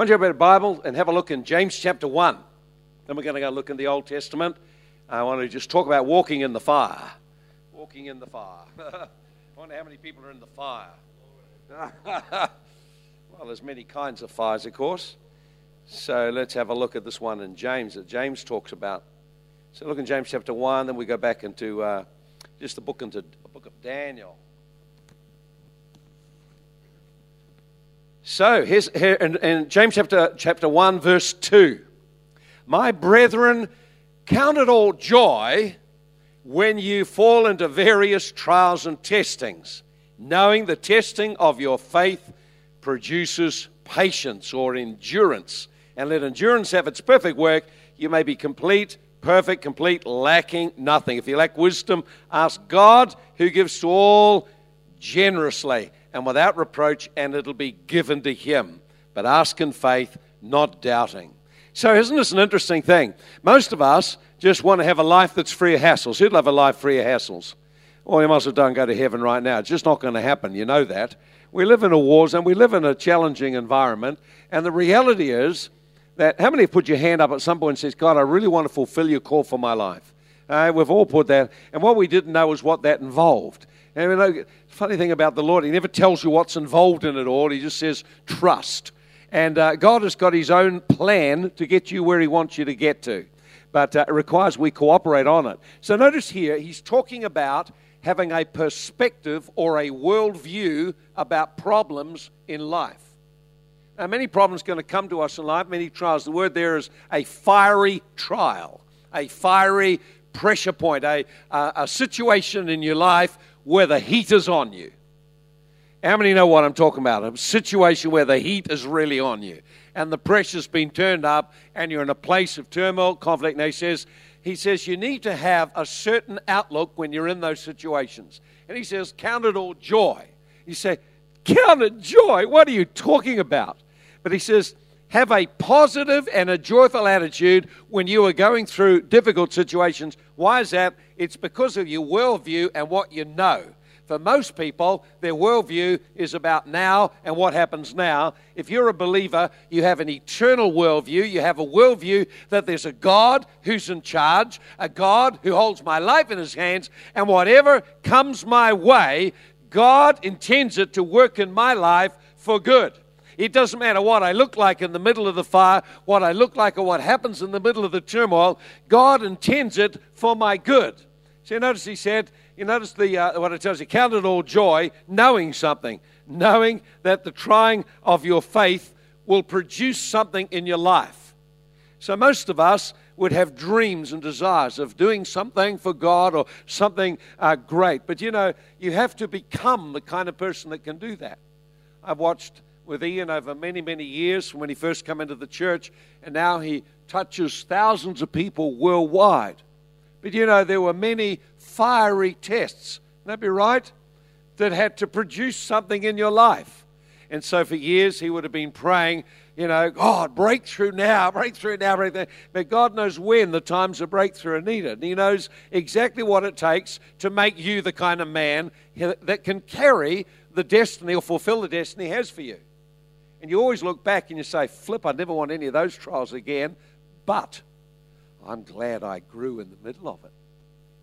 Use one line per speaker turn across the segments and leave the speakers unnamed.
Why don't you open a Bible and have a look in James chapter 1? Then we're going to go look in the Old Testament. I want to just talk about walking in the fire. Walking in the fire. I wonder how many people are in the fire. well, there's many kinds of fires, of course. So let's have a look at this one in James that James talks about. So look in James chapter 1, then we go back into uh, just the book into the book of Daniel. So here's here in, in James chapter chapter 1, verse 2. My brethren, count it all joy when you fall into various trials and testings, knowing the testing of your faith produces patience or endurance. And let endurance have its perfect work, you may be complete, perfect, complete, lacking nothing. If you lack wisdom, ask God, who gives to all generously and without reproach, and it'll be given to him. But ask in faith, not doubting. So, isn't this an interesting thing? Most of us just want to have a life that's free of hassles. Who'd love a life free of hassles? Well, you must have done go to heaven right now. It's just not going to happen. You know that. We live in a war zone, we live in a challenging environment, and the reality is that how many have put your hand up at some point and says, God, I really want to fulfill your call for my life? Uh, we've all put that, and what we didn't know was what that involved. And you know, funny thing about the Lord, He never tells you what's involved in it all. He just says, trust. And uh, God has got His own plan to get you where He wants you to get to. But uh, it requires we cooperate on it. So notice here, He's talking about having a perspective or a worldview about problems in life. Now, many problems going to come to us in life, many trials. The word there is a fiery trial, a fiery pressure point, a, a, a situation in your life where the heat is on you. How many know what I'm talking about? A situation where the heat is really on you and the pressure's been turned up and you're in a place of turmoil, conflict. And he says, he says you need to have a certain outlook when you're in those situations. And he says, count it all joy. You say, count it joy? What are you talking about? But he says, have a positive and a joyful attitude when you are going through difficult situations. Why is that? It's because of your worldview and what you know. For most people, their worldview is about now and what happens now. If you're a believer, you have an eternal worldview. You have a worldview that there's a God who's in charge, a God who holds my life in his hands, and whatever comes my way, God intends it to work in my life for good. It doesn't matter what I look like in the middle of the fire, what I look like, or what happens in the middle of the turmoil. God intends it for my good. So notice he said, you notice the, uh, what it tells you, count it all joy, knowing something, knowing that the trying of your faith will produce something in your life. So most of us would have dreams and desires of doing something for God or something uh, great. But you know, you have to become the kind of person that can do that. I've watched with Ian over many, many years from when he first came into the church, and now he touches thousands of people worldwide. But you know, there were many fiery tests, that be right? That had to produce something in your life. And so for years he would have been praying, you know, God, breakthrough now, breakthrough now, breakthrough. But God knows when the times of breakthrough are needed. And he knows exactly what it takes to make you the kind of man that can carry the destiny or fulfill the destiny he has for you. And you always look back and you say, Flip, I never want any of those trials again. But I'm glad I grew in the middle of it.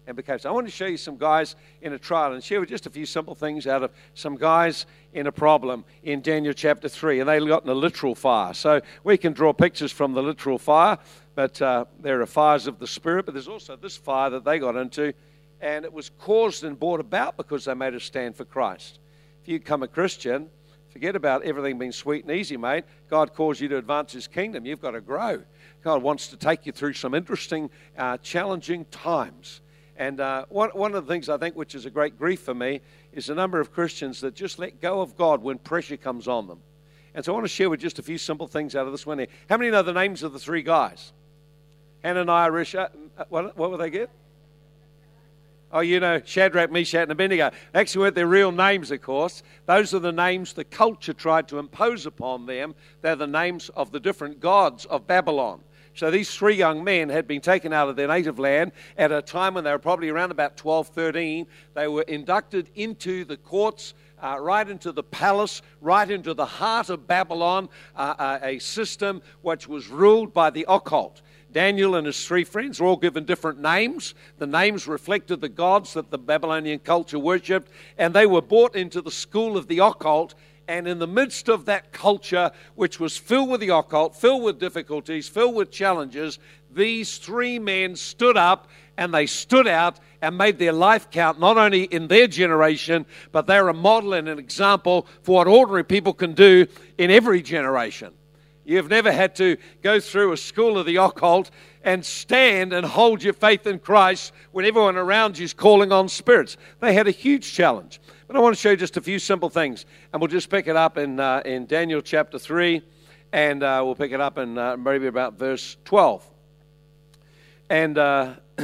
And because I want to show you some guys in a trial and share with just a few simple things out of some guys in a problem in Daniel chapter 3. And they got in a literal fire. So we can draw pictures from the literal fire, but uh, there are fires of the Spirit. But there's also this fire that they got into, and it was caused and brought about because they made a stand for Christ. If you become a Christian, forget about everything being sweet and easy, mate. God calls you to advance His kingdom. You've got to grow. God wants to take you through some interesting, uh, challenging times. And uh, one, one of the things I think which is a great grief for me is the number of Christians that just let go of God when pressure comes on them. And so I want to share with just a few simple things out of this one here. How many know the names of the three guys? Hananiah, Risha, uh, what, what will they get? Oh, you know, Shadrach, Meshach, and Abednego. Actually, weren't their real names, of course. Those are the names the culture tried to impose upon them. They're the names of the different gods of Babylon. So these three young men had been taken out of their native land at a time when they were probably around about 12, 13. They were inducted into the courts. Uh, right into the palace, right into the heart of Babylon, uh, uh, a system which was ruled by the occult. Daniel and his three friends were all given different names. The names reflected the gods that the Babylonian culture worshipped, and they were brought into the school of the occult and in the midst of that culture, which was filled with the occult, filled with difficulties, filled with challenges, these three men stood up and they stood out and made their life count, not only in their generation, but they're a model and an example for what ordinary people can do in every generation. You've never had to go through a school of the occult and stand and hold your faith in Christ when everyone around you is calling on spirits. They had a huge challenge. But I want to show you just a few simple things, and we'll just pick it up in, uh, in Daniel chapter 3, and uh, we'll pick it up in uh, maybe about verse 12. And uh,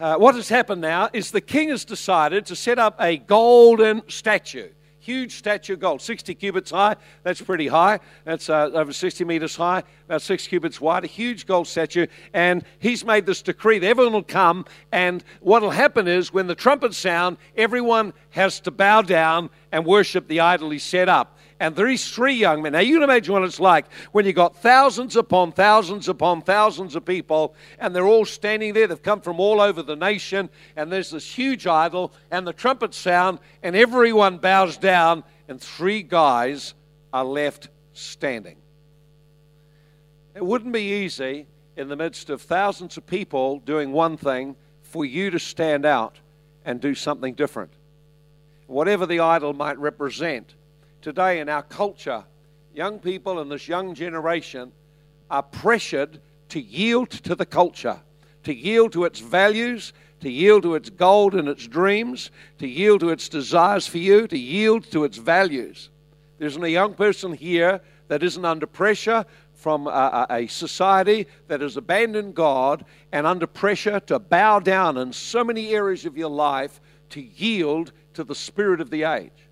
uh, what has happened now is the king has decided to set up a golden statue huge statue of gold, 60 cubits high. That's pretty high. That's uh, over 60 meters high, about six cubits wide, a huge gold statue. And he's made this decree that everyone will come. And what will happen is when the trumpets sound, everyone has to bow down and worship the idol he set up and these three young men. Now, you can imagine what it's like when you've got thousands upon thousands upon thousands of people, and they're all standing there. They've come from all over the nation, and there's this huge idol, and the trumpets sound, and everyone bows down, and three guys are left standing. It wouldn't be easy in the midst of thousands of people doing one thing for you to stand out and do something different. Whatever the idol might represent, today in our culture, young people in this young generation are pressured to yield to the culture, to yield to its values, to yield to its gold and its dreams, to yield to its desires for you, to yield to its values. There isn't a young person here that isn't under pressure from a, a, society that has abandoned God and under pressure to bow down in so many areas of your life to yield to the spirit of the age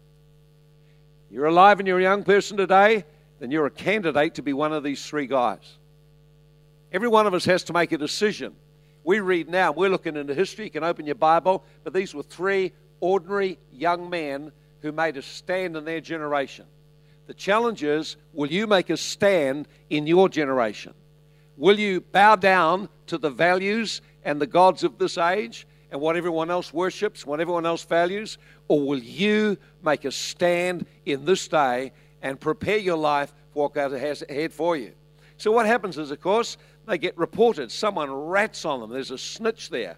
you're alive and you're a young person today, then you're a candidate to be one of these three guys. Every one of us has to make a decision. We read now, we're looking into history, you can open your Bible, but these were three ordinary young men who made a stand in their generation. The challenge is will you make a stand in your generation? Will you bow down to the values and the gods of this age and what everyone else worships, what everyone else values? Or will you make a stand in this day and prepare your life for what God has ahead for you? So, what happens is, of course, they get reported. Someone rats on them. There's a snitch there.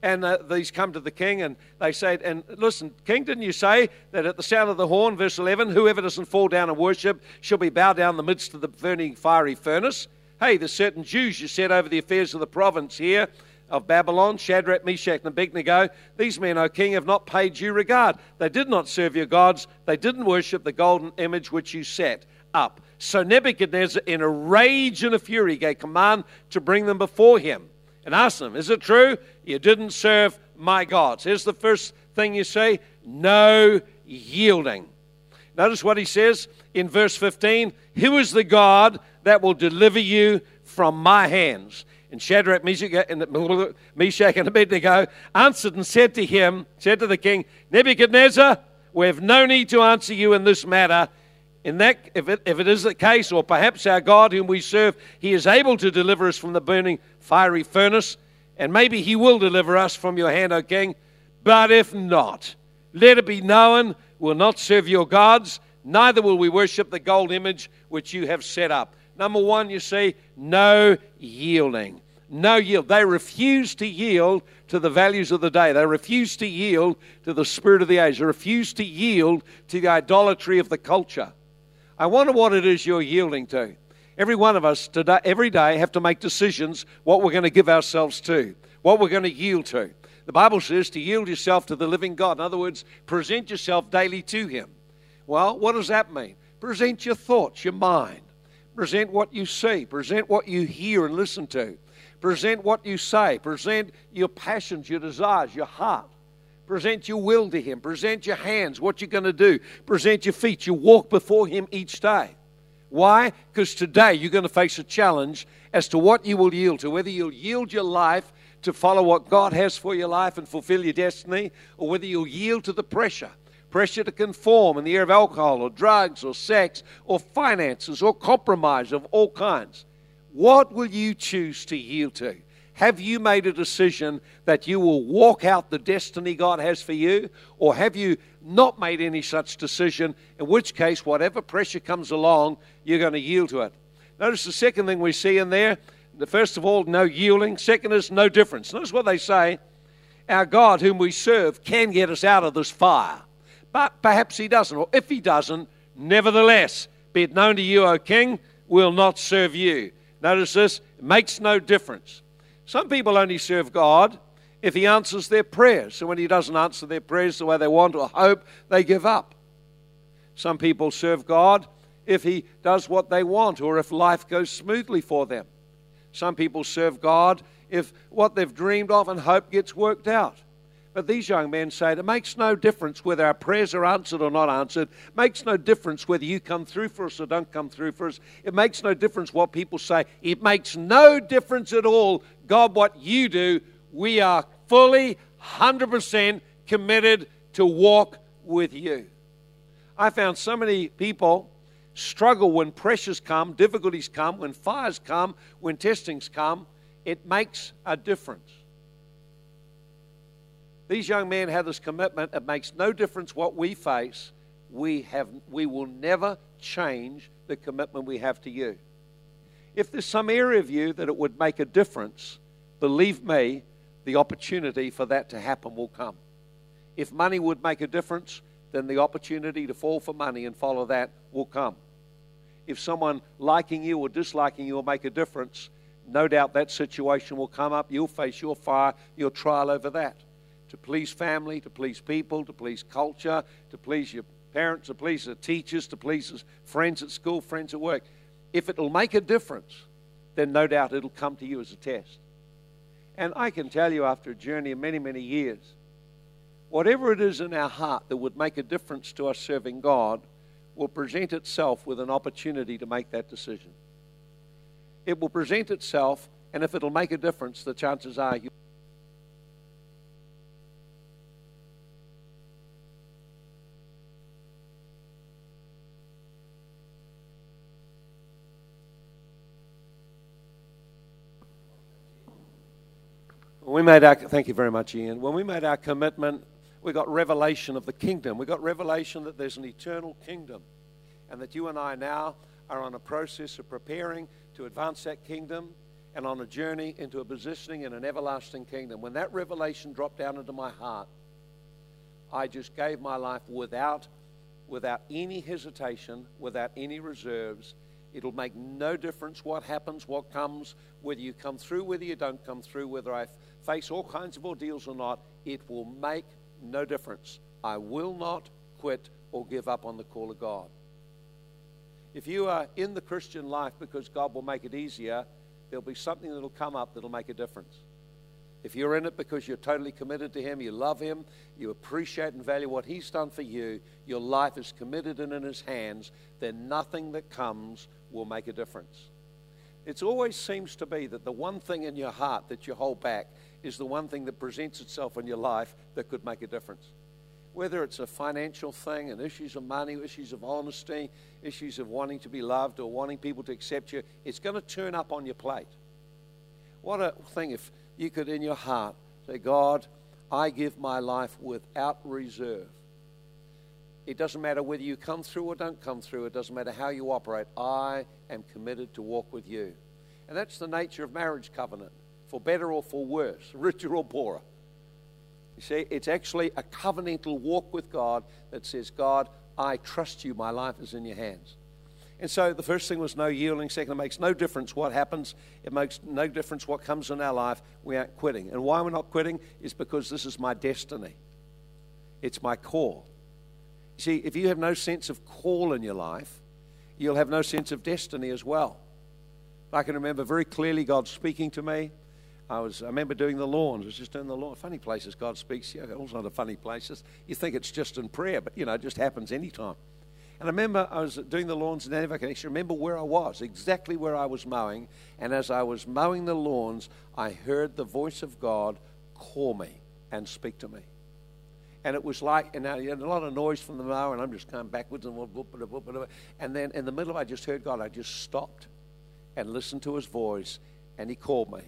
And uh, these come to the king and they say, And listen, king, didn't you say that at the sound of the horn, verse 11, whoever doesn't fall down and worship shall be bowed down in the midst of the burning fiery furnace? Hey, there's certain Jews you set over the affairs of the province here of Babylon, Shadrach, Meshach, and Abednego, these men, O king, have not paid you regard. They did not serve your gods. They didn't worship the golden image which you set up. So Nebuchadnezzar, in a rage and a fury, gave command to bring them before him and asked them, Is it true you didn't serve my gods? Here's the first thing you say no yielding. Notice what he says in verse 15 Who is the God that will deliver you from my hands? And Shadrach, Meshach, and, Meshach, and Abednego answered and said to him, said to the king, Nebuchadnezzar, we have no need to answer you in this matter. In that, if it, if it is the case, or perhaps our God whom we serve, he is able to deliver us from the burning fiery furnace, and maybe he will deliver us from your hand, O king. But if not, let it be known, we'll not serve your gods, neither will we worship the gold image which you have set up. Number one, you see, no yielding. No yield. They refuse to yield to the values of the day. They refuse to yield to the spirit of the age. They refuse to yield to the idolatry of the culture. I wonder what it is you're yielding to. Every one of us today, every day have to make decisions what we're going to give ourselves to, what we're going to yield to. The Bible says to yield yourself to the living God. In other words, present yourself daily to Him. Well, what does that mean? Present your thoughts, your mind. Present what you see. Present what you hear and listen to. Present what you say. Present your passions, your desires, your heart. Present your will to Him. Present your hands, what you're going to do. Present your feet. You walk before Him each day. Why? Because today you're going to face a challenge as to what you will yield to, whether you'll yield your life to follow what God has for your life and fulfill your destiny, or whether you'll yield to the pressure pressure to conform in the area of alcohol or drugs or sex or finances or compromise of all kinds. What will you choose to yield to? Have you made a decision that you will walk out the destiny God has for you? Or have you not made any such decision, in which case, whatever pressure comes along, you're going to yield to it? Notice the second thing we see in there. The first of all, no yielding. Second is no difference. Notice what they say. Our God, whom we serve, can get us out of this fire. But perhaps he doesn't. Or if he doesn't, nevertheless, be it known to you, O king, will not serve you. Notice this, it makes no difference. Some people only serve God if he answers their prayers. So when he doesn't answer their prayers the way they want or hope, they give up. Some people serve God if he does what they want or if life goes smoothly for them. Some people serve God if what they've dreamed of and hope gets worked out. But these young men say it makes no difference whether our prayers are answered or not answered. It makes no difference whether you come through for us or don't come through for us. It makes no difference what people say. It makes no difference at all, God, what you do. We are fully, 100% committed to walk with you. I found so many people struggle when pressures come, difficulties come, when fires come, when testings come. It makes a difference. These young men have this commitment. It makes no difference what we face. We, have, we will never change the commitment we have to you. If there's some area of you that it would make a difference, believe me, the opportunity for that to happen will come. If money would make a difference, then the opportunity to fall for money and follow that will come. If someone liking you or disliking you will make a difference, no doubt that situation will come up. You'll face your fire, your trial over that to please family, to please people, to please culture, to please your parents, to please the teachers, to please friends at school, friends at work. If it'll make a difference, then no doubt it'll come to you as a test. And I can tell you after a journey of many, many years, whatever it is in our heart that would make a difference to us serving God will present itself with an opportunity to make that decision. It will present itself, and if it'll make a difference, the chances are you we made our, thank you very much, Ian. When we made our commitment, we got revelation of the kingdom. We got revelation that there's an eternal kingdom and that you and I now are on a process of preparing to advance that kingdom and on a journey into a positioning in an everlasting kingdom. When that revelation dropped down into my heart, I just gave my life without, without any hesitation, without any reserves. It'll make no difference what happens, what comes, whether you come through, whether you don't come through, whether I face all kinds of ordeals or not, it will make no difference. I will not quit or give up on the call of God. If you are in the Christian life because God will make it easier, there'll be something that'll come up that'll make a difference. If you're in it because you're totally committed to Him, you love Him, you appreciate and value what He's done for you, your life is committed and in His hands, then nothing that comes will make a difference. It always seems to be that the one thing in your heart that you hold back is the one thing that presents itself in your life that could make a difference. Whether it's a financial thing and issues of money, issues of honesty, issues of wanting to be loved or wanting people to accept you, it's going to turn up on your plate. What a thing if you could, in your heart, say, God, I give my life without reserve. It doesn't matter whether you come through or don't come through, it doesn't matter how you operate. I am committed to walk with you. And that's the nature of marriage covenant for better or for worse, richer or poorer. You see, it's actually a covenantal walk with God that says, God, I trust you, my life is in your hands. And so the first thing was no yielding. Second, it makes no difference what happens. It makes no difference what comes in our life. We aren't quitting. And why we're not quitting is because this is my destiny. It's my call. You see, if you have no sense of call in your life, you'll have no sense of destiny as well. I can remember very clearly God speaking to me. I was I remember doing the lawns. I was just doing the lawn. Funny places God speaks. Yeah, all sort of funny places. You think it's just in prayer, but you know, it just happens anytime. And I remember I was doing the lawns in Nanny I can actually remember where I was, exactly where I was mowing. And as I was mowing the lawns, I heard the voice of God call me and speak to me. And it was like, and you had a lot of noise from the mower, and I'm just going backwards and whoop, whoop, whoop, whoop, and then in the middle I just heard God. I just stopped and listened to His voice, and He called me.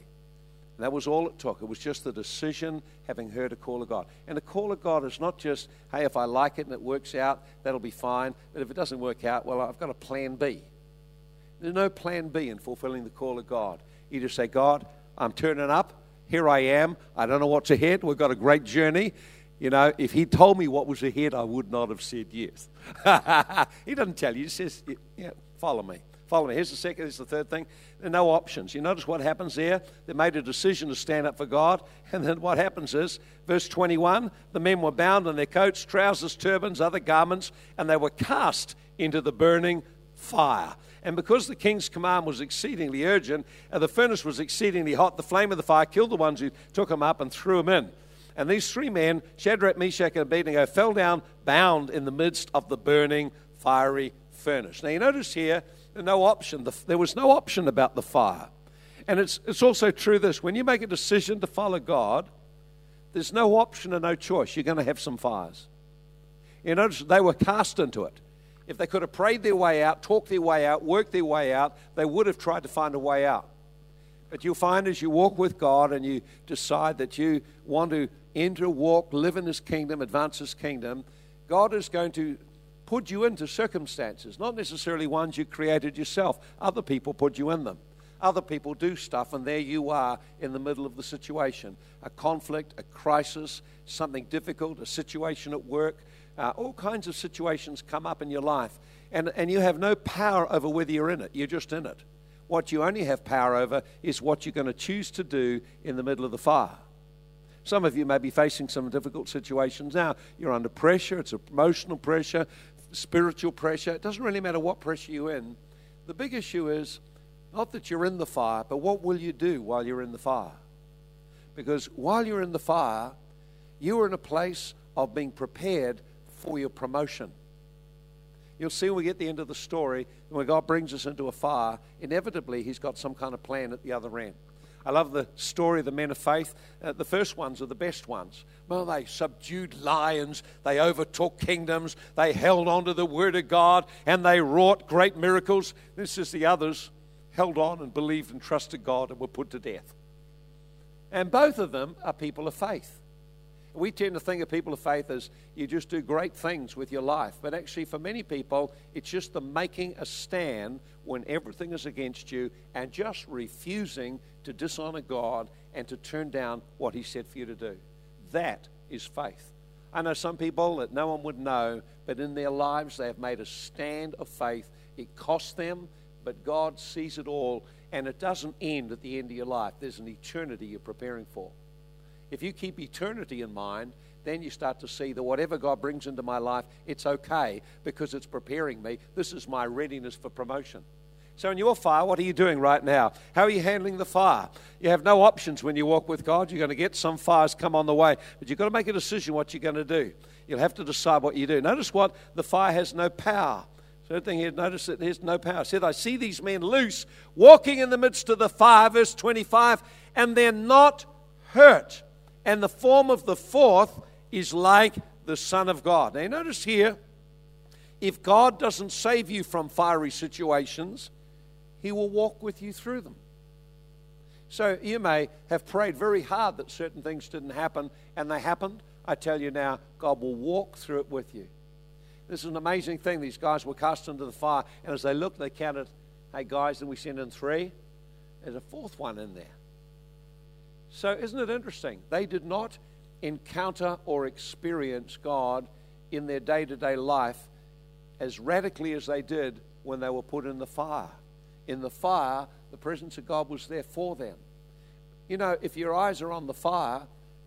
And that was all it took. It was just the decision, having heard a call of God. And a call of God is not just, hey, if I like it and it works out, that'll be fine. But if it doesn't work out, well, I've got a plan B. There's no plan B in fulfilling the call of God. You just say, God, I'm turning up. Here I am. I don't know what's ahead. We've got a great journey. You know, if he told me what was ahead, I would not have said yes. he doesn't tell you. He says, yeah, follow me. Follow me. Here's the second, here's the third thing. There are no options. You notice what happens there? They made a decision to stand up for God. And then what happens is, verse 21 the men were bound in their coats, trousers, turbans, other garments, and they were cast into the burning fire. And because the king's command was exceedingly urgent, and the furnace was exceedingly hot, the flame of the fire killed the ones who took them up and threw them in. And these three men, Shadrach, Meshach, and Abednego, fell down bound in the midst of the burning fiery furnace. Now you notice here, no option. There was no option about the fire. And it's, it's also true this when you make a decision to follow God, there's no option and no choice. You're going to have some fires. You notice they were cast into it. If they could have prayed their way out, talked their way out, worked their way out, they would have tried to find a way out. But you'll find as you walk with God and you decide that you want to enter, walk, live in His kingdom, advance His kingdom, God is going to put you into circumstances, not necessarily ones you created yourself. Other people put you in them. Other people do stuff, and there you are in the middle of the situation a conflict, a crisis, something difficult, a situation at work. Uh, all kinds of situations come up in your life, and, and you have no power over whether you're in it, you're just in it. What you only have power over is what you're going to choose to do in the middle of the fire. Some of you may be facing some difficult situations now. You're under pressure, it's emotional pressure, spiritual pressure. It doesn't really matter what pressure you're in. The big issue is not that you're in the fire, but what will you do while you're in the fire? Because while you're in the fire, you are in a place of being prepared for your promotion. You'll see when we get the end of the story, when God brings us into a fire, inevitably He's got some kind of plan at the other end. I love the story of the men of faith. Uh, the first ones are the best ones. Well, they subdued lions, they overtook kingdoms, they held on to the word of God, and they wrought great miracles. This is the others held on and believed and trusted God and were put to death. And both of them are people of faith. We tend to think of people of faith as you just do great things with your life. But actually, for many people, it's just the making a stand when everything is against you and just refusing to dishonor God and to turn down what He said for you to do. That is faith. I know some people that no one would know, but in their lives they have made a stand of faith. It costs them, but God sees it all, and it doesn't end at the end of your life. There's an eternity you're preparing for. If you keep eternity in mind, then you start to see that whatever God brings into my life, it's okay because it's preparing me. This is my readiness for promotion. So, in your fire, what are you doing right now? How are you handling the fire? You have no options when you walk with God. You're going to get some fires come on the way, but you've got to make a decision what you're going to do. You'll have to decide what you do. Notice what the fire has no power. Third thing here, notice that there's no power. It said, I see these men loose, walking in the midst of the fire, verse 25, and they're not hurt and the form of the fourth is like the Son of God. Now, notice here, if God doesn't save you from fiery situations, He will walk with you through them. So you may have prayed very hard that certain things didn't happen, and they happened. I tell you now, God will walk through it with you. This is an amazing thing. These guys were cast into the fire, and as they looked, they counted, hey guys, and we sent in three. There's a fourth one in there. So, isn't it interesting? They did not encounter or experience God in their day to day life as radically as they did when they were put in the fire. In the fire, the presence of God was there for them. You know, if your eyes are on the fire,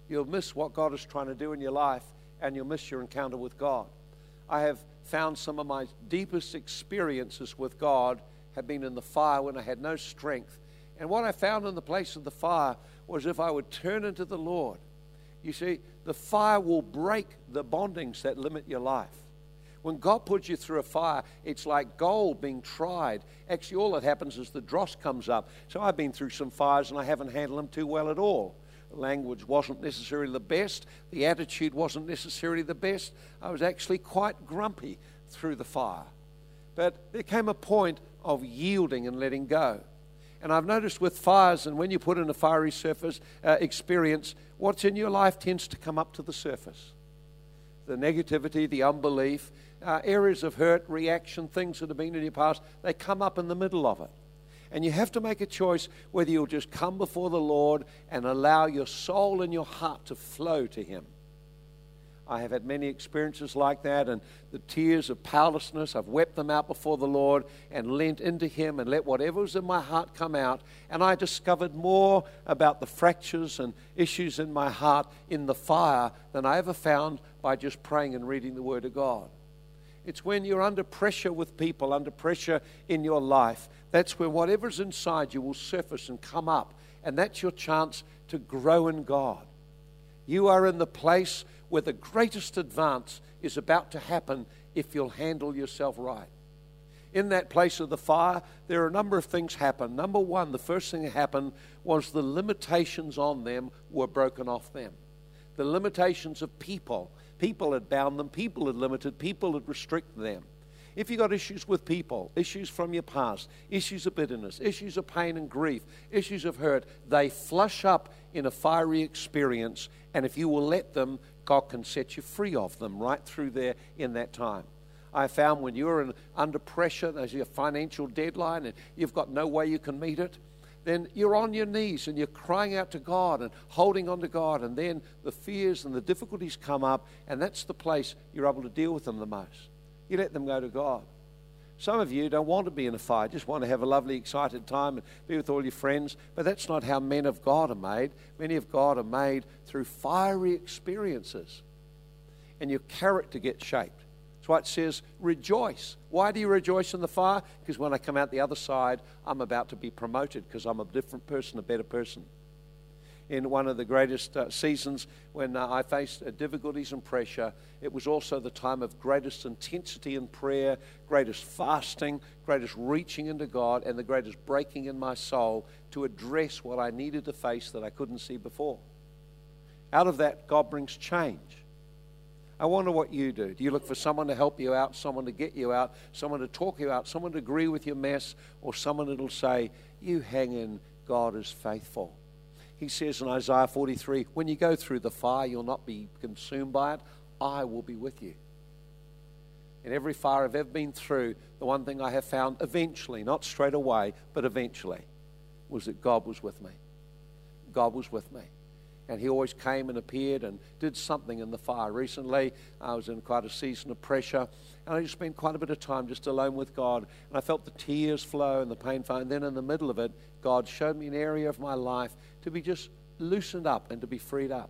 you'll miss what God is trying to do in your life and you'll miss your encounter with God. I have found some of my deepest experiences with God have been in the fire when I had no strength. And what I found in the place of the fire was if I would turn into the Lord. You see, the fire will break the bondings that limit your life. When God puts you through a fire, it's like gold being tried. Actually, all that happens is the dross comes up. So I've been through some fires and I haven't handled them too well at all. Language wasn't necessarily the best, the attitude wasn't necessarily the best. I was actually quite grumpy through the fire. But there came a point of yielding and letting go. And I've noticed with fires, and when you put in a fiery surface uh, experience, what's in your life tends to come up to the surface. The negativity, the unbelief, uh, areas of hurt, reaction, things that have been in your past, they come up in the middle of it. And you have to make a choice whether you'll just come before the Lord and allow your soul and your heart to flow to Him I have had many experiences like that, and the tears of powerlessness, I've wept them out before the Lord and leant into Him and let whatever was in my heart come out. And I discovered more about the fractures and issues in my heart in the fire than I ever found by just praying and reading the Word of God. It's when you're under pressure with people, under pressure in your life, that's when whatever's inside you will surface and come up. And that's your chance to grow in God. You are in the place where the greatest advance is about to happen if you'll handle yourself right. In that place of the fire, there are a number of things happen. Number one, the first thing that happened was the limitations on them were broken off them. The limitations of people. People had bound them, people had limited, people had restricted them. If you've got issues with people, issues from your past, issues of bitterness, issues of pain and grief, issues of hurt, they flush up in a fiery experience. And if you will let them, God can set you free of them right through there in that time. I found when you're in, under pressure, there's a financial deadline, and you've got no way you can meet it, then you're on your knees and you're crying out to God and holding on to God, and then the fears and the difficulties come up, and that's the place you're able to deal with them the most. You let them go to God. Some of you don't want to be in a fire, just want to have a lovely, excited time and be with all your friends. But that's not how men of God are made. Many of God are made through fiery experiences. And your character gets shaped. That's why it says, rejoice. Why do you rejoice in the fire? Because when I come out the other side, I'm about to be promoted because I'm a different person, a better person in one of the greatest uh, seasons when uh, I faced uh, difficulties and pressure. It was also the time of greatest intensity in prayer, greatest fasting, greatest reaching into God, and the greatest breaking in my soul to address what I needed to face that I couldn't see before. Out of that, God brings change. I wonder what you do. Do you look for someone to help you out, someone to get you out, someone to talk you out, someone to agree with your mess, or someone that'll say, You hang in, God is faithful? He says in Isaiah 43 when you go through the fire, you'll not be consumed by it. I will be with you. In every fire I've ever been through, the one thing I have found eventually, not straight away, but eventually, was that God was with me. God was with me. And He always came and appeared and did something in the fire. Recently, I was in quite a season of pressure, and I just spent quite a bit of time just alone with God. And I felt the tears flow and the pain flow. And then in the middle of it, God showed me an area of my life to be just loosened up and to be freed up.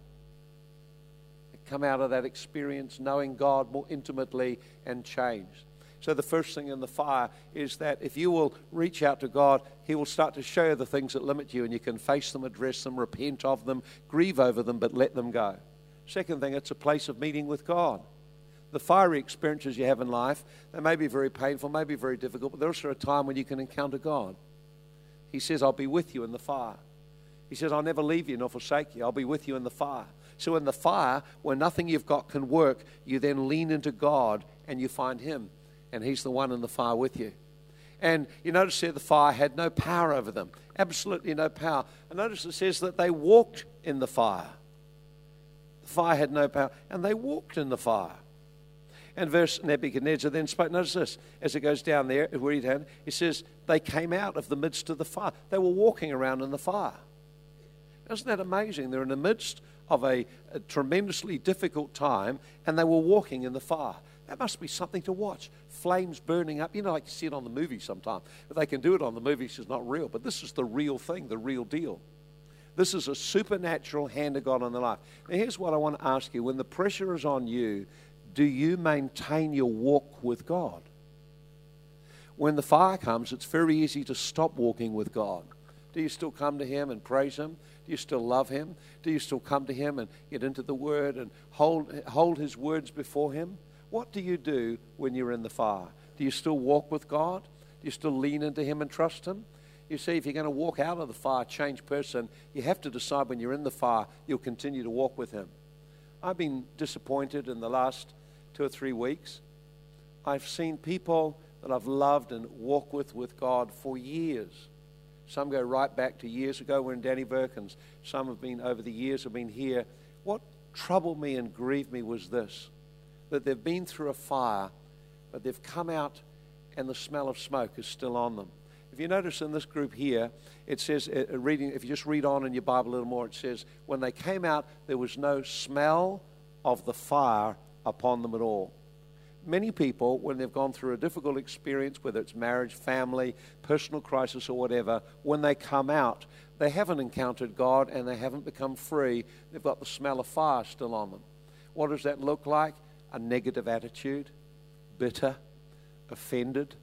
Come out of that experience knowing God more intimately and changed. So, the first thing in the fire is that if you will reach out to God, He will start to show you the things that limit you, and you can face them, address them, repent of them, grieve over them, but let them go. Second thing, it's a place of meeting with God. The fiery experiences you have in life, they may be very painful, may be very difficult, but there's also a time when you can encounter God. He says, I'll be with you in the fire. He says, I'll never leave you nor forsake you. I'll be with you in the fire. So, in the fire, where nothing you've got can work, you then lean into God and you find Him. And He's the one in the fire with you. And you notice here the fire had no power over them. Absolutely no power. And notice it says that they walked in the fire. The fire had no power. And they walked in the fire. And verse Nebuchadnezzar then spoke. Notice this as it goes down there, read down, it says, They came out of the midst of the fire. They were walking around in the fire. Isn't that amazing? They're in the midst of a, a, tremendously difficult time and they were walking in the fire. That must be something to watch. Flames burning up. You know, like you see it on the movie sometimes. If they can do it on the movies, it's not real. But this is the real thing, the real deal. This is a supernatural hand of God on their life. Now, here's what I want to ask you when the pressure is on you, do you maintain your walk with God? When the fire comes, it's very easy to stop walking with God. Do you still come to Him and praise Him? Do you still love Him? Do you still come to Him and get into the Word and hold, hold His words before Him? What do you do when you're in the fire? Do you still walk with God? Do you still lean into Him and trust Him? You see, if you're going to walk out of the fire, change person, you have to decide when you're in the fire, you'll continue to walk with Him. I've been disappointed in the last two or three weeks. I've seen people that I've loved and walked with with God for years. Some go right back to years ago when Danny Birkins. Some have been over the years, have been here. What troubled me and grieved me was this that they've been through a fire, but they've come out and the smell of smoke is still on them. If you notice in this group here, it says, uh, uh, reading, if you just read on in your Bible a little more, it says, when they came out, there was no smell of the fire upon them at all. Many people, when they've gone through a difficult experience, whether it's marriage, family, personal crisis, or whatever, when they come out, they haven't encountered God and they haven't become free. They've got the smell of fire still on them. What does that look like? A negative attitude, bitter, offended,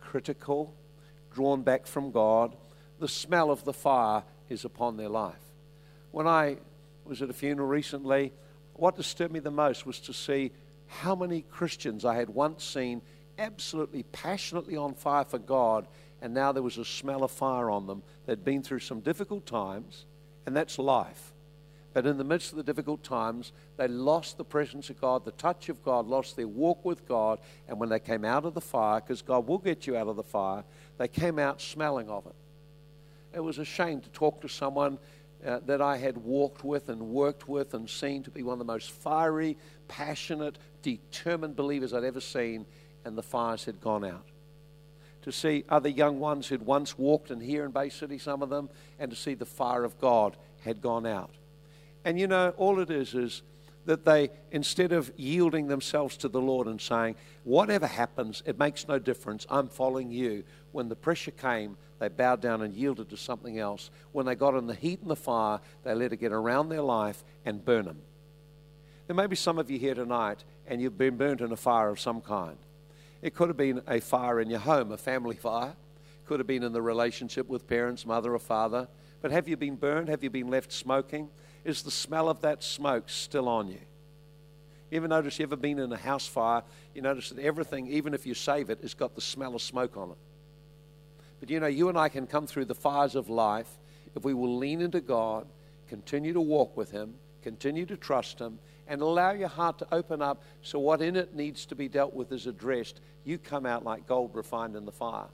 critical, drawn back from God. The smell of the fire is upon their life. When I was at a funeral recently, what disturbed me the most was to see how many Christians I had once seen absolutely passionately on fire for God, and now there was a smell of fire on them. They'd been through some difficult times, and that's life. But in the midst of the difficult times, they lost the presence of God, the touch of God, lost their walk with God. And when they came out of the fire, because God will get you out of the fire, they came out smelling of it. It was a shame to talk to someone uh, that I had walked with and worked with and seen to be one of the most fiery, passionate, determined believers I'd ever seen, and the fires had gone out. To see other young ones who'd once walked in here in Bay City, some of them, and to see the fire of God had gone out. And you know, all it is is that they, instead of yielding themselves to the Lord and saying, Whatever happens, it makes no difference, I'm following you. When the pressure came, they bowed down and yielded to something else. When they got in the heat and the fire, they let it get around their life and burn them. There may be some of you here tonight and you've been burnt in a fire of some kind. It could have been a fire in your home, a family fire. Could have been in the relationship with parents, mother or father. But have you been burned? Have you been left smoking? Is the smell of that smoke still on you? You ever notice you ever been in a house fire? You notice that everything, even if you save it, has got the smell of smoke on it. But you know, you and I can come through the fires of life if we will lean into God, continue to walk with Him, continue to trust Him, and allow your heart to open up so what in it needs to be dealt with is addressed. You come out like gold refined in the fire.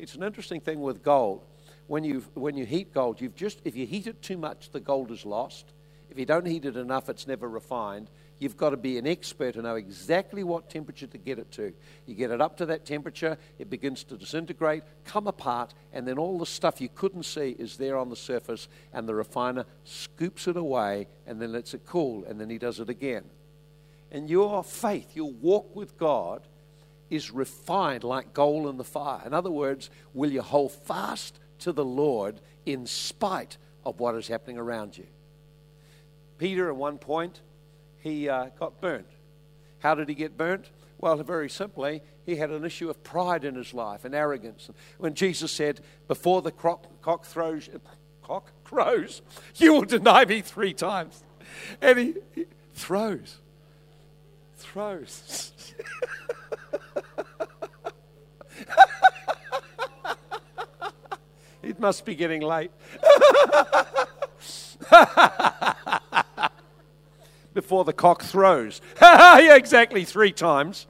It's an interesting thing with gold. When you, when you heat gold, you've just, if you heat it too much, the gold is lost. If you don't heat it enough, it's never refined. You've got to be an expert to know exactly what temperature to get it to. You get it up to that temperature, it begins to disintegrate, come apart, and then all the stuff you couldn't see is there on the surface, and the refiner scoops it away and then lets it cool, and then he does it again. And your faith, your walk with God, is refined like gold in the fire. In other words, will you hold fast to the Lord in spite of what is happening around you? Peter, at one point, he uh, got burnt. How did he get burnt? Well, very simply, he had an issue of pride in his life and arrogance. When Jesus said, Before the cock, cock throws, cock crows, you will deny me three times. And he, he throws, throws. it must be getting late. before the cock throws. yeah, exactly, three times.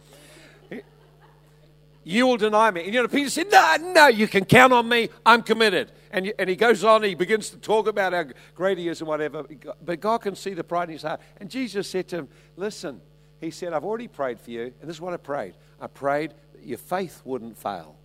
You will deny me. And you know, Peter said, No, no, you can count on me. I'm committed. And, and he goes on, he begins to talk about how great he is and whatever. But God can see the pride in his heart. And Jesus said to him, Listen, he said, I've already prayed for you. And this is what I prayed I prayed that your faith wouldn't fail.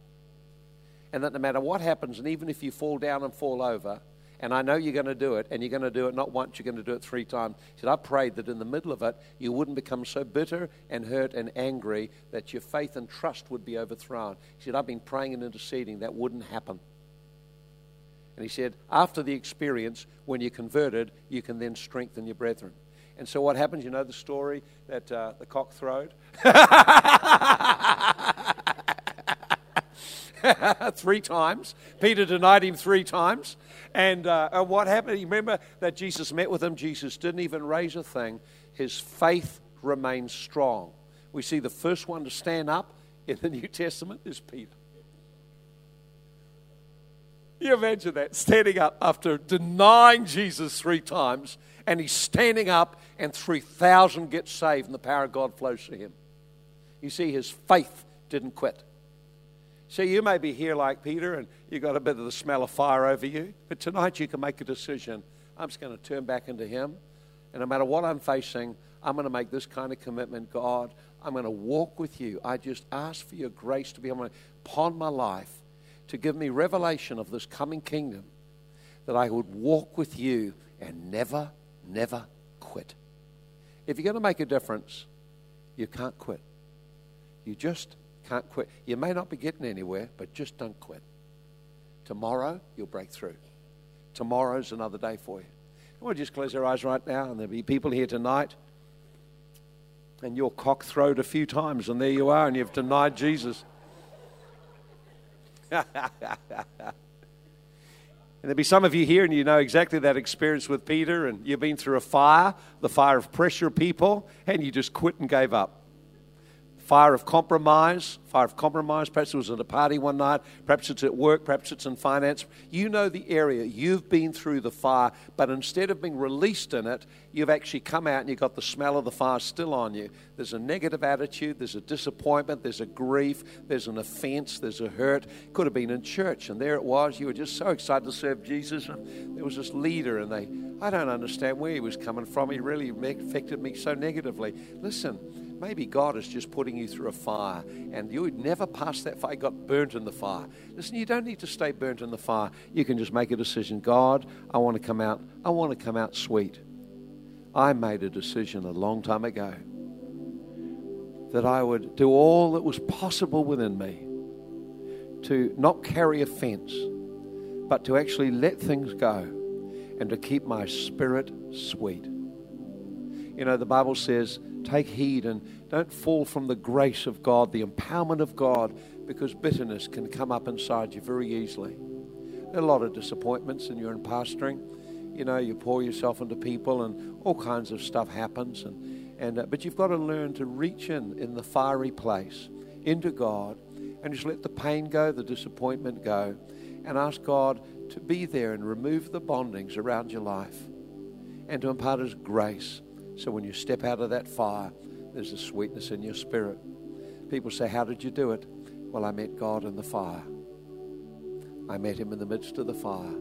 And that no matter what happens, and even if you fall down and fall over, and I know you're going to do it, and you're going to do it not once, you're going to do it three times. He said, I prayed that in the middle of it, you wouldn't become so bitter and hurt and angry that your faith and trust would be overthrown. He said, I've been praying and interceding. That wouldn't happen. And he said, after the experience, when you're converted, you can then strengthen your brethren. And so what happens? You know the story that uh, the cock throwed? three times. Peter denied him three times. And, uh, and what happened? You remember that Jesus met with him? Jesus didn't even raise a thing. His faith remained strong. we see the first one to stand up in the New Testament is Peter. You imagine that, standing up after denying Jesus three times, and he's standing up, and 3,000 get saved, and the power of God flows through him. You see, his faith didn't quit. So you may be here like Peter, and you got a bit of the smell of fire over you, but tonight you can make a decision. I'm just going to turn back into him, and no matter what I'm facing, I'm going to make this kind of commitment. God, I'm going to walk with you. I just ask for your grace to be upon my life to give me revelation of this coming kingdom, that I would walk with you and never, never quit. If you're going to make a difference, you can't quit. You just can't quit. You may not be getting anywhere, but just don't quit. Tomorrow, you'll break through. Tomorrow's another day for you. We'll just close our eyes right now, and there'll be people here tonight. And you're cock a few times, and there you are, and you've denied Jesus. and there'll be some of you here, and you know exactly that experience with Peter, and you've been through a fire, the fire of pressure people, and you just quit and gave up fire of compromise, fire of compromise. Perhaps it was at a party one night, perhaps it's at work, perhaps it's in finance. You know the area. You've been through the fire, but instead of being released in it, you've actually come out and you've got the smell of the fire still on you. There's a negative attitude, there's a disappointment, there's a grief, there's an offense, there's a hurt. Could have been in church, and there it was. You were just so excited to serve Jesus, there was this leader, and they, I don't understand where he was coming from. He really affected me so negatively. Listen, Maybe God is just putting you through a fire and you would never pass that fire. You got burnt in the fire. Listen, you don't need to stay burnt in the fire. You can just make a decision. God, I want to come out. I want to come out sweet. I made a decision a long time ago that I would do all that was possible within me to not carry offense, but to actually let things go and to keep my spirit sweet. You know, the Bible says Take heed and don't fall from the grace of God, the empowerment of God, because bitterness can come up inside you very easily. There are a lot of disappointments, and you're in pastoring. You know, you pour yourself into people, and all kinds of stuff happens. And, and uh, but you've got to learn to reach in in the fiery place into God, and just let the pain go, the disappointment go, and ask God to be there and remove the bondings around your life, and to impart His grace so when you step out of that fire, there's a sweetness in your spirit. People say, How did you do it? Well, I met God in the fire. I met Him in the midst of the fire.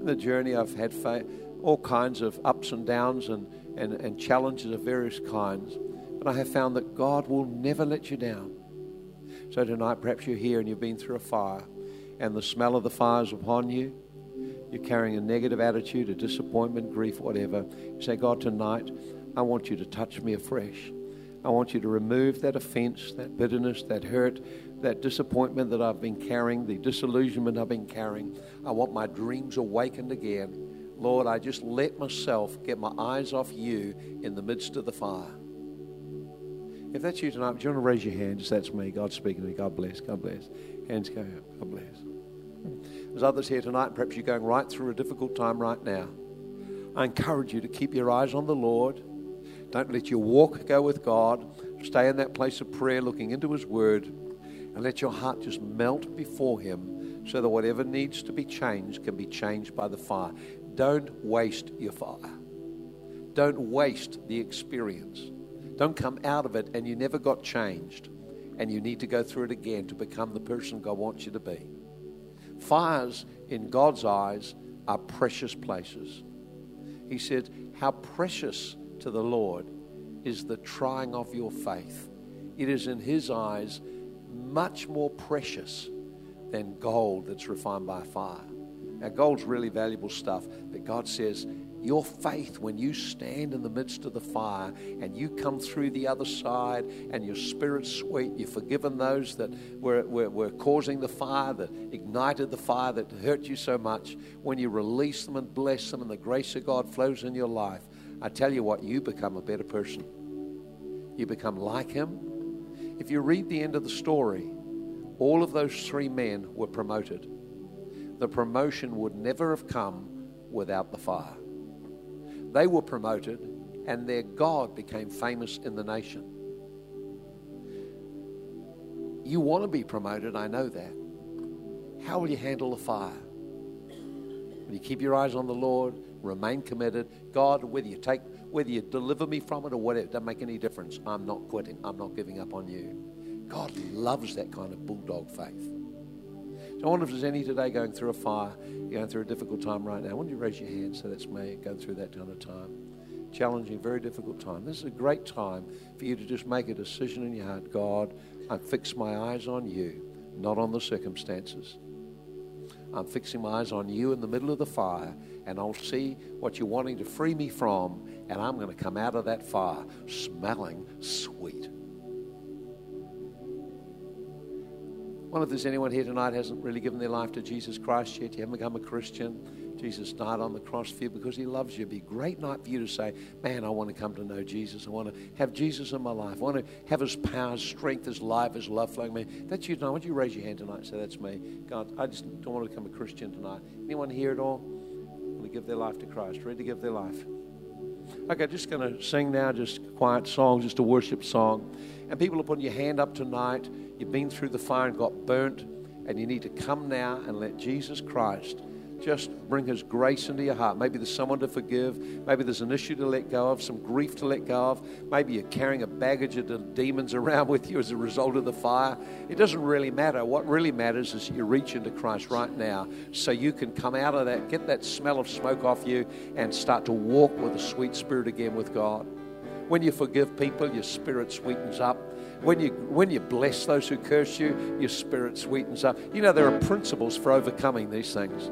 In the journey, I've had all kinds of ups and downs and, and, and challenges of various kinds. But I have found that God will never let you down. So tonight, perhaps you're here and you've been through a fire, and the smell of the fire is upon you you're carrying a negative attitude, a disappointment, grief, whatever, you say, God, tonight, I want you to touch me afresh. I want you to remove that offense, that bitterness, that hurt, that disappointment that I've been carrying, the disillusionment I've been carrying. I want my dreams awakened again. Lord, I just let myself get my eyes off you in the midst of the fire. If that's you tonight, do you want to raise your hand? Just that's me. God's speaking to me. God bless. God bless. Hands go up. God bless. There's others here tonight, perhaps you're going right through a difficult time right now. I encourage you to keep your eyes on the Lord. Don't let your walk go with God. Stay in that place of prayer, looking into His Word, and let your heart just melt before Him so that whatever needs to be changed can be changed by the fire. Don't waste your fire. Don't waste the experience. Don't come out of it and you never got changed and you need to go through it again to become the person God wants you to be. Fires, in God's eyes, are precious places. He said, How precious to the Lord is the trying of your faith. It is in His eyes much more precious than gold that's refined by fire. Now, gold's really valuable stuff, but God says, your faith, when you stand in the midst of the fire and you come through the other side and your spirit's sweet, you've forgiven those that were, were, were causing the fire, that ignited the fire, that hurt you so much, when you release them and bless them and the grace of God flows in your life, I tell you what, you become a better person. You become like Him. If you read the end of the story, all of those three men were promoted. The promotion would never have come without the fire. They were promoted and their God became famous in the nation. You want to be promoted, I know that. How will you handle the fire? Will you keep your eyes on the Lord, remain committed? God, whether you take, whether you deliver me from it or whatever, it doesn't make any difference. I'm not quitting. I'm not giving up on you. God loves that kind of bulldog faith. I wonder if there's any today going through a fire, going through a difficult time right now. Don't you raise your hand so that's me going through that kind of time? Challenging, very difficult time. This is a great time for you to just make a decision in your heart. God, I fix my eyes on you, not on the circumstances. I'm fixing my eyes on you in the middle of the fire, and I'll see what you're wanting to free me from, and I'm going to come out of that fire smelling sweet. Wonder if there's anyone here tonight hasn't really given their life to Jesus Christ yet. You haven't become a Christian. Jesus died on the cross for you because he loves you. It'd be a great night for you to say, Man, I want to come to know Jesus. I want to have Jesus in my life. I want to have his power, his strength, his life, his love flowing me. That's you tonight. Would you raise your hand tonight and say, That's me? God, I just don't want to become a Christian tonight. Anyone here at all? Want to give their life to Christ? Ready to give their life? Okay, just going to sing now, just quiet song, just a worship song. And people are putting your hand up tonight. You've been through the fire and got burnt, and you need to come now and let Jesus Christ just bring His grace into your heart. Maybe there's someone to forgive. Maybe there's an issue to let go of, some grief to let go of. Maybe you're carrying a baggage of demons around with you as a result of the fire. It doesn't really matter. What really matters is you reach into Christ right now so you can come out of that, get that smell of smoke off you, and start to walk with a sweet spirit again with God. When you forgive people, your spirit sweetens up. When you, when you bless those who curse you, your spirit sweetens up. You know, there are principles for overcoming these things.